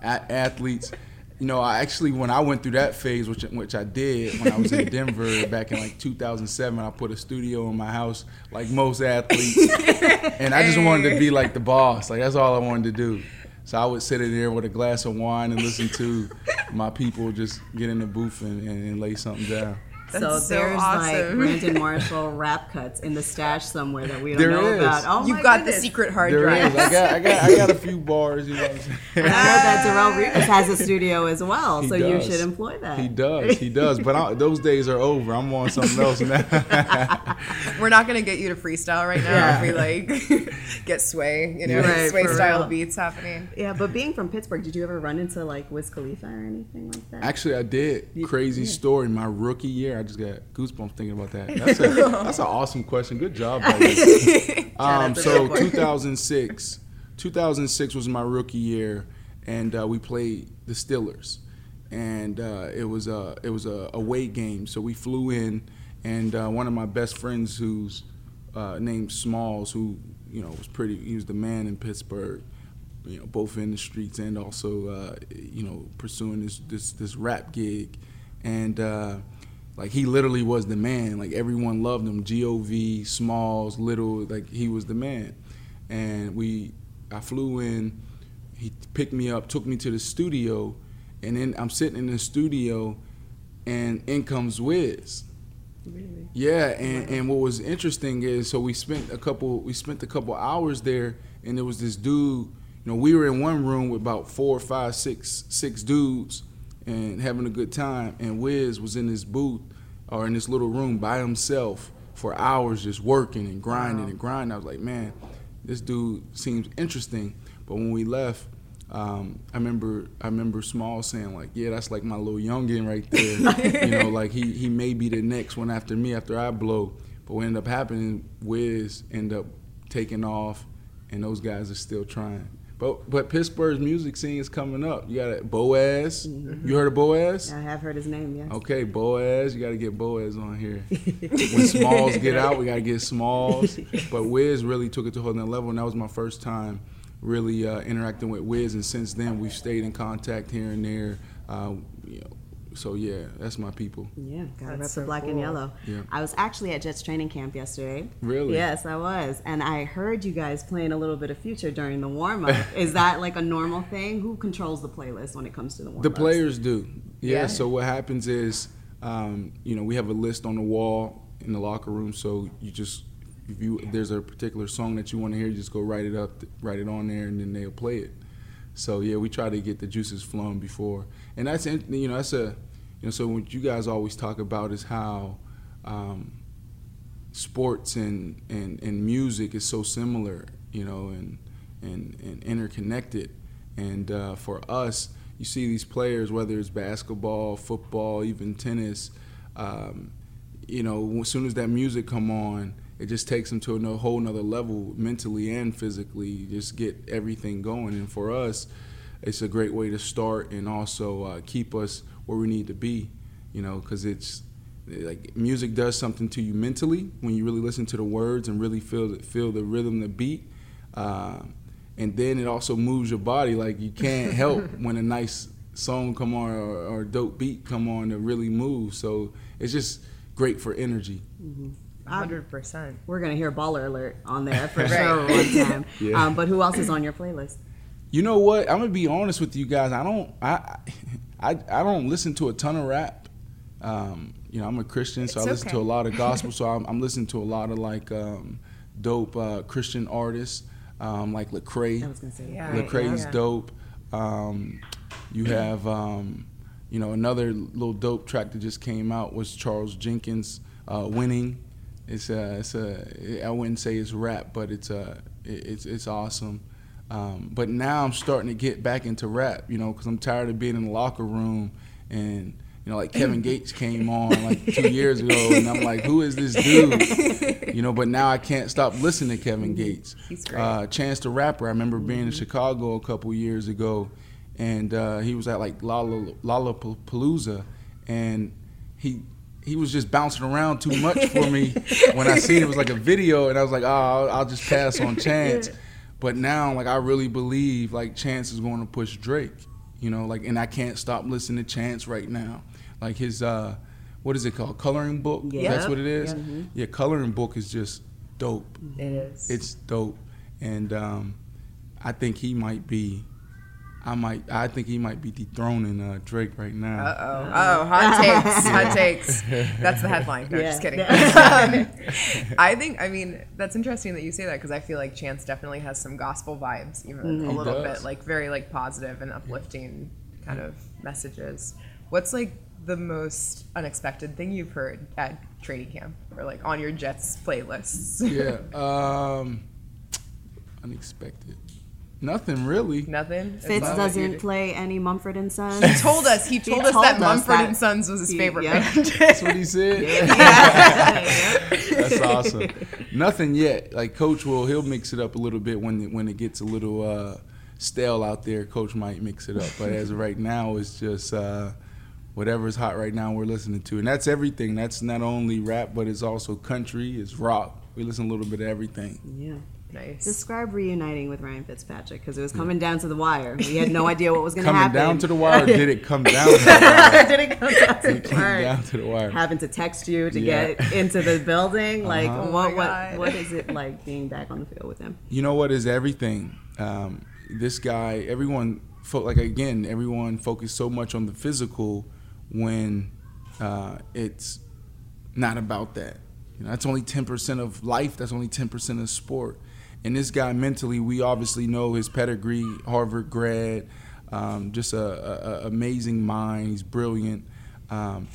S1: a- athletes. You know, I actually when I went through that phase, which which I did when I was in Denver back in like 2007, I put a studio in my house like most athletes, and I just wanted to be like the boss. Like that's all I wanted to do. So I would sit in there with a glass of wine and listen to my people just get in the booth and, and, and lay something down.
S5: So
S4: That's so
S5: there's like. Brandon Marshall rap cuts in the stash somewhere that we don't
S1: There
S5: know
S1: is.
S5: about. Oh
S4: You've got
S5: goodness.
S4: the secret hard
S1: There
S4: drive.
S1: is. I got I got I got a few bars. You know. What I'm saying?
S5: I heard that Darrelle Revis has a studio as well,
S1: He
S5: so you should employ that.
S1: He does. He does. But I, those days are over. I'm on something else now.
S4: We're not gonna get you to freestyle right now
S5: Yeah.
S4: if we like get sway, you know,
S5: Right,
S4: sway style
S5: real.
S4: beats happening.
S5: Yeah, but being from Pittsburgh, did you ever run into like Wiz Khalifa or anything like that?
S1: Actually, I did. Crazy story. My rookie year, I just got goosebumps thinking about that. That's a, that's an awesome question. Good job, um, so 2006, 2006 was my rookie year, and uh, we played the Steelers, and uh, it was a it was a away game. So we flew in, and uh, one of my best friends, who's uh, named Smalls, who you know was pretty, he was the man in Pittsburgh. You know, both in the streets and also, uh, you know, pursuing this this this rap gig, and uh, like he literally was the man. Like everyone loved him. Gov, Smalls, Little, like he was the man. And we, I flew in. He picked me up, took me to the studio, and then I'm sitting in the studio, and in comes Wiz. Really? Yeah, and, and what was interesting is so we spent a couple we spent a couple hours there, and there was this dude. You know, we were in one room with about four, five, six, six dudes, and having a good time. And Wiz was in his booth or in this little room by himself for hours, just working and grinding and grinding. I was like, man, this dude seems interesting. But when we left, um, I remember I remember Small saying like, yeah, that's like my little youngin right there. you know, like he he may be the next one after me after I blow. But what ended up happening, Wiz ended up taking off, and those guys are still trying. But but Pittsburgh's music scene is coming up. You got Boaz. You heard of Boaz?
S5: I have heard his name, yes.
S1: Okay, Boaz, you got to get Boaz on here. when Smalls get out, we got to get Smalls. But Wiz really took it to a whole level, and that was my first time really uh, interacting with Wiz. And since then, we've stayed in contact here and there. Uh, you know, so yeah, that's my people.
S5: Yeah, gotta rep
S4: That's
S5: the
S4: so
S5: black and yellow.
S1: Yeah.
S5: I was actually at Jets training camp yesterday.
S1: Really?
S5: Yes, I was. And I heard you guys playing a little bit of future during the warm up. Is that like a normal thing? Who controls the playlist when it comes to the warm up?
S1: The players do. Yeah,
S4: Yeah.
S1: So what happens is um, you know, we have a list on the wall in the locker room. So you just if you if there's a particular song that you want to hear, you just go write it up, write it on there, and then they'll play it. So yeah, we try to get the juices flowing before, and that's in- you know that's a you know so what you guys always talk about is how um, sports and, and and music is so similar, you know, and and, and interconnected, and uh, for us, you see these players, whether it's basketball, football, even tennis, um, you know, as soon as that music come on, it just takes them to a whole nother level mentally and physically. You just get everything going, and for us, it's a great way to start and also uh, keep us where we need to be. You know, because it's like music does something to you mentally when you really listen to the words and really feel the, feel the rhythm, the beat. Uh, and then it also moves your body. Like you can't help when a nice song come on or, or a dope beat come on to really move. So it's just great for energy.
S4: Hundred percent.
S5: We're gonna hear Baller Alert on there for
S4: Right.
S5: sure one time.
S1: Yeah.
S5: Um, but who else is on your playlist?
S1: You know what? I'm gonna be honest with you guys. I don't I I, I don't listen to a ton of rap. Um, you know, I'm a Christian, so
S4: It's
S1: I listen to a lot of gospel. so I'm, I'm listening to a lot of like um, dope uh, Christian artists, um, like Lecrae.
S5: I was gonna say.
S4: Yeah.
S1: Lecrae's
S4: Yeah.
S1: dope. Um, you have, um, you know, another little dope track that just came out was Charles Jenkins, uh, "Winning." It's a, it's a, I wouldn't say it's rap, but it's a, it's it's awesome. Um, but now I'm starting to get back into rap, you know, because I'm tired of being in the locker room and. You know, like Kevin Gates came on like two years ago, and I'm like, who is this dude? You know, but now I can't stop listening to Kevin Gates.
S4: He's great.
S1: Uh, Chance the Rapper, I remember being in Chicago a couple years ago, and uh, he was at like Lala- Lollapalooza, and he he was just bouncing around too much for me. when I seen it was like a video, and I was like, oh, I'll, I'll just pass on Chance. But now, like, I really believe like Chance is going to push Drake. You know, like, and I can't stop listening to Chance right now. Like his, uh, what is it called? Coloring book.
S5: Yeah.
S1: That's what it is.
S5: Yeah.
S1: Yeah, coloring book is just dope.
S4: It is.
S1: It's dope, and um, I think he might be. I might. I think he might be dethroning uh, Drake right now.
S4: Uh oh. Oh, hot takes. Hot takes. That's the headline. No,
S5: Yeah.
S4: just kidding. I think, I mean, that's interesting that you say that because I feel like Chance definitely has some gospel vibes, even a little bit, like very like positive and uplifting kind of messages. What's like the most unexpected thing you've heard at training camp or like on your Jets playlists?
S1: yeah. Um, unexpected. Nothing really.
S4: Nothing.
S5: Fitz
S1: not-
S5: doesn't play any Mumford and Sons.
S4: He told us. He told us
S5: told
S4: that
S5: us
S4: Mumford
S5: that.
S4: and Sons was his
S5: He-
S4: favorite
S5: yeah.
S4: band.
S1: That's what he said. That's awesome. Nothing yet. Like Coach will, he'll mix it up a little bit when it, when it gets a little uh, stale out there. Coach might mix it up, but as of right now, it's just uh, whatever's hot right now. We're listening to, and that's everything. That's not only rap, but it's also country. It's rock. We listen a little bit of everything.
S5: Yeah.
S4: Nice.
S5: Describe reuniting with Ryan Fitzpatrick because it was coming down to the wire. We had no idea what was going to happen.
S1: Coming
S5: happen.
S1: down to the wire. Did it come down? To the wire?
S5: Did it come down to
S1: It
S5: the wire?
S1: down to the wire.
S5: Having to text you to
S1: Yeah.
S5: get into the building, like
S1: Uh-huh.
S4: Oh
S5: what, what, what is it like being back on the field with him?
S1: you know what is everything um, this guy everyone fo- like again everyone focused so much on the physical when uh, it's not about that you know that's only 10% of life that's only 10% of sport and this guy mentally we obviously know his pedigree harvard grad um, just a, a, amazing mind. He's brilliant. Um,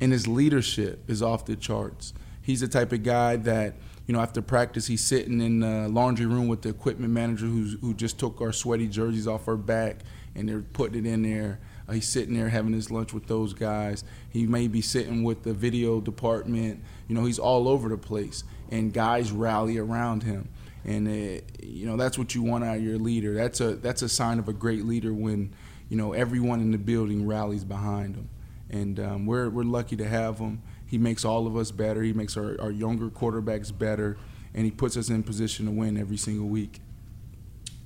S1: and his leadership is off the charts. He's the type of guy that you know after practice he's sitting in the laundry room with the equipment manager who's, who just took our sweaty jerseys off our back and they're putting it in there. Uh, he's sitting there having his lunch with those guys. He may be sitting with the video department. You know he's all over the place and guys rally around him and uh, you know that's what you want out of your leader that's a that's a sign of a great leader when you know everyone in the building rallies behind him and um, we're we're lucky to have him. He makes all of us better. He makes our, our younger quarterbacks better, and he puts us in position to win every single week.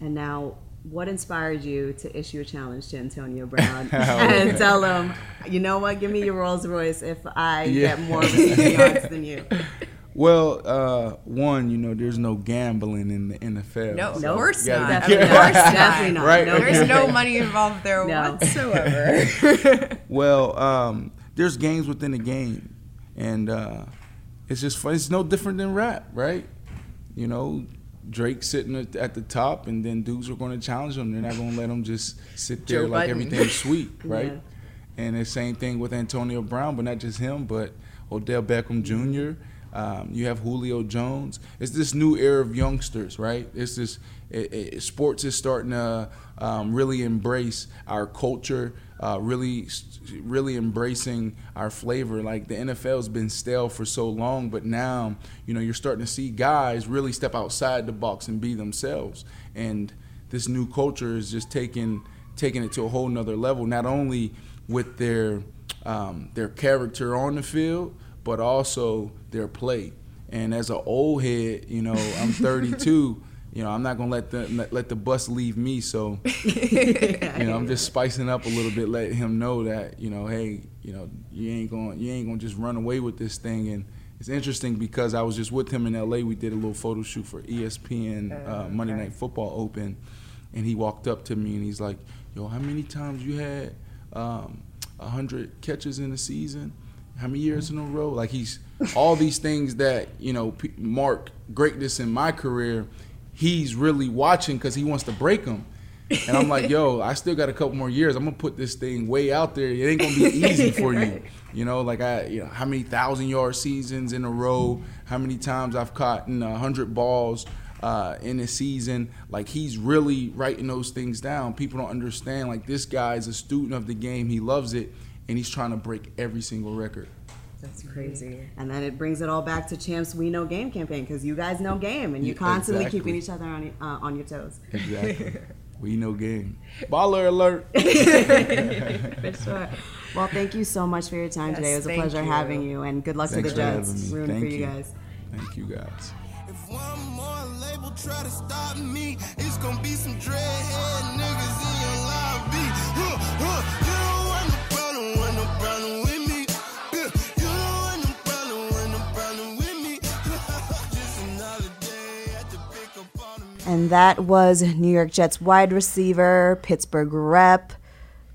S5: And now, what inspired you to issue a challenge to Antonio Brown
S1: Oh,
S5: and tell him, you know what, give me your Rolls Royce if I
S1: Yeah.
S5: get more receiving yards than you?
S1: Well, uh, one, you know, there's no gambling in the NFL.
S4: No, of
S1: so
S4: course
S1: you gotta
S4: not.
S1: be
S4: Of course not.
S5: Definitely not.
S1: Right?
S5: No,
S4: There's no money involved there
S5: No.
S4: whatsoever.
S1: Well, um, there's games within the game, and uh, it's just fun. It's no different than rap, right? You know, Drake sitting at, at the top, and then dudes are going to challenge him. They're not going to let him just sit there
S4: Joe
S1: like
S4: Budden.
S1: everything's sweet, right?
S5: Yeah.
S1: And the same thing with Antonio Brown, but not just him, but Odell Beckham Jr. Um, you have Julio Jones. It's this new era of youngsters, right? It's this it, it, sports is starting to um, really embrace our culture, uh, really, really embracing our flavor. Like the NFL has been stale for so long, but now you know you're starting to see guys really step outside the box and be themselves. And this new culture is just taking taking it to a whole nother level. Not only with their um, their character on the field, but also their play. And as an old head, you know, I'm 32. You know, I'm not gonna let the let, let the bus leave me. So, you know, I'm just spicing up a little bit, letting him know that you know, hey, you know, you ain't going you ain't gonna just run away with this thing. And it's interesting because I was just with him in L.A. We did a little photo shoot for ESPN uh, Monday Night Football Open, and he walked up to me and he's like, "Yo, how many times you had um, hundred catches in a season? How many years in a row? Like he's all these things that you know mark greatness in my career. He's really watching because he wants to break them." And I'm like, yo, I still got a couple more years. I'm gonna put this thing way out there. It ain't gonna be easy for you. You know, like I, you know, how many thousand yard seasons in a row? How many times I've caught in a hundred balls uh, in a season? Like he's really writing those things down. People don't understand. Like this guy is a student of the game. He loves it, and he's trying to break every single record.
S4: That's crazy.
S5: And then it brings it all back to Champs We Know Game campaign because you guys know game and you're constantly
S1: Exactly.
S5: keeping each other on, uh, on your toes.
S1: Exactly. we know game. Baller alert.
S5: For sure. Well, thank you so much for your time today. It was a pleasure
S4: you.
S5: having you, and good luck
S1: Thanks
S5: to the Jets.
S1: having me.
S5: Rooting for
S1: Thank
S5: you
S1: you.
S5: guys.
S1: Thank you guys.
S3: If one more label try to stop me, it's gonna be some dreadhead niggas in your lobby.
S5: And that was New York Jets wide receiver, Pittsburgh rep,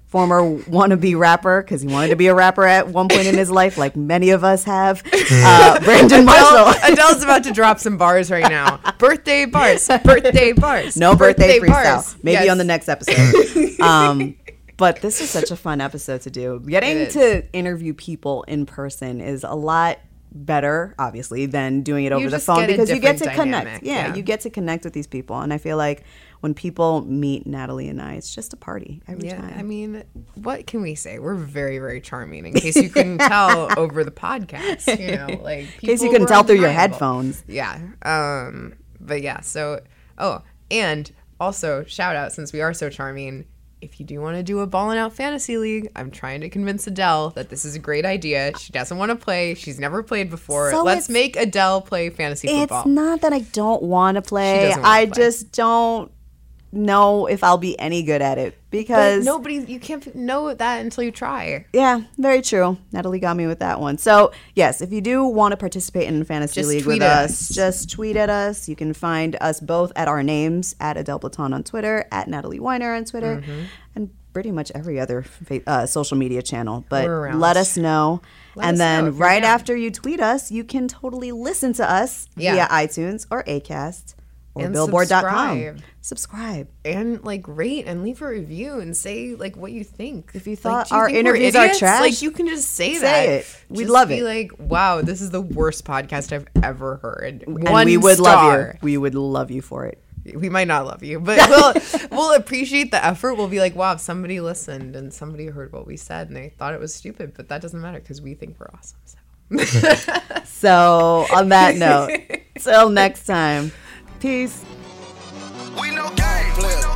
S5: former wannabe rapper because he wanted to be a rapper at one point in his life, like many of us have. Uh, Brandon Marshall.
S4: Adele, Adele's about to drop some bars right now. Birthday bars. Birthday bars.
S5: No birthday, freestyle.
S4: bars.
S5: Maybe
S4: Yes.
S5: on the next episode. um, but this is such a fun episode to do. Getting to interview people in person is a lot better, obviously, than doing it over the phone because you get to
S4: different
S5: connect. Yeah,
S4: yeah.
S5: you get to connect with these people, and I feel like when people meet Natalie and I, it's just a party every
S4: Yeah,
S5: time.
S4: I mean, what can we say? We're very, very charming. In case you couldn't tell over the podcast, you know, like
S5: in case you couldn't tell through your headphones.
S4: Yeah. Um. But yeah. So. Oh, and also shout out since we are so charming. If you do want to do a ballin' out fantasy league, I'm trying to convince Adele that this is a great idea. She doesn't want to play. She's never played before.
S5: So
S4: Let's make Adele play fantasy football.
S5: It's not that I don't want to play. I
S4: play.
S5: just don't know if I'll be any good at it
S4: but
S5: because
S4: nobody, you can't know that until you try.
S5: Yeah, very true. Natalie got me with that one. So, yes, if you do want to participate in fantasy
S4: Just
S5: league with us,
S4: us.
S5: just tweet at us. You can find us both at our names at Adele Platon on Twitter, at Natalie Weiner on Twitter,
S4: Mm-hmm.
S5: and pretty much every other uh, social media channel. But let us know.
S4: Let
S5: and
S4: us
S5: then
S4: know
S5: right
S4: down.
S5: after you tweet us, you can totally listen to us
S4: Yeah.
S5: via iTunes or Acast or
S4: And
S5: Billboard.com.
S4: subscribe.
S5: Subscribe.
S4: and like rate and leave a review and say like what you think. If
S5: you thought
S4: do you
S5: our
S4: think
S5: interviews are trash,
S4: like you can just say,
S5: say
S4: that.
S5: it. We'd
S4: Just
S5: love
S4: be
S5: it.
S4: Like, wow, this is the worst podcast I've ever heard.
S5: And
S4: One
S5: we would love
S4: star.
S5: you. We would love you for it.
S4: We might not love you, but we'll we'll appreciate the effort. We'll be like, wow, if somebody listened and somebody heard what we said and they thought it was stupid, but that doesn't matter because we think we're awesome. So.
S5: So, on that note, till next time, peace.
S3: We game.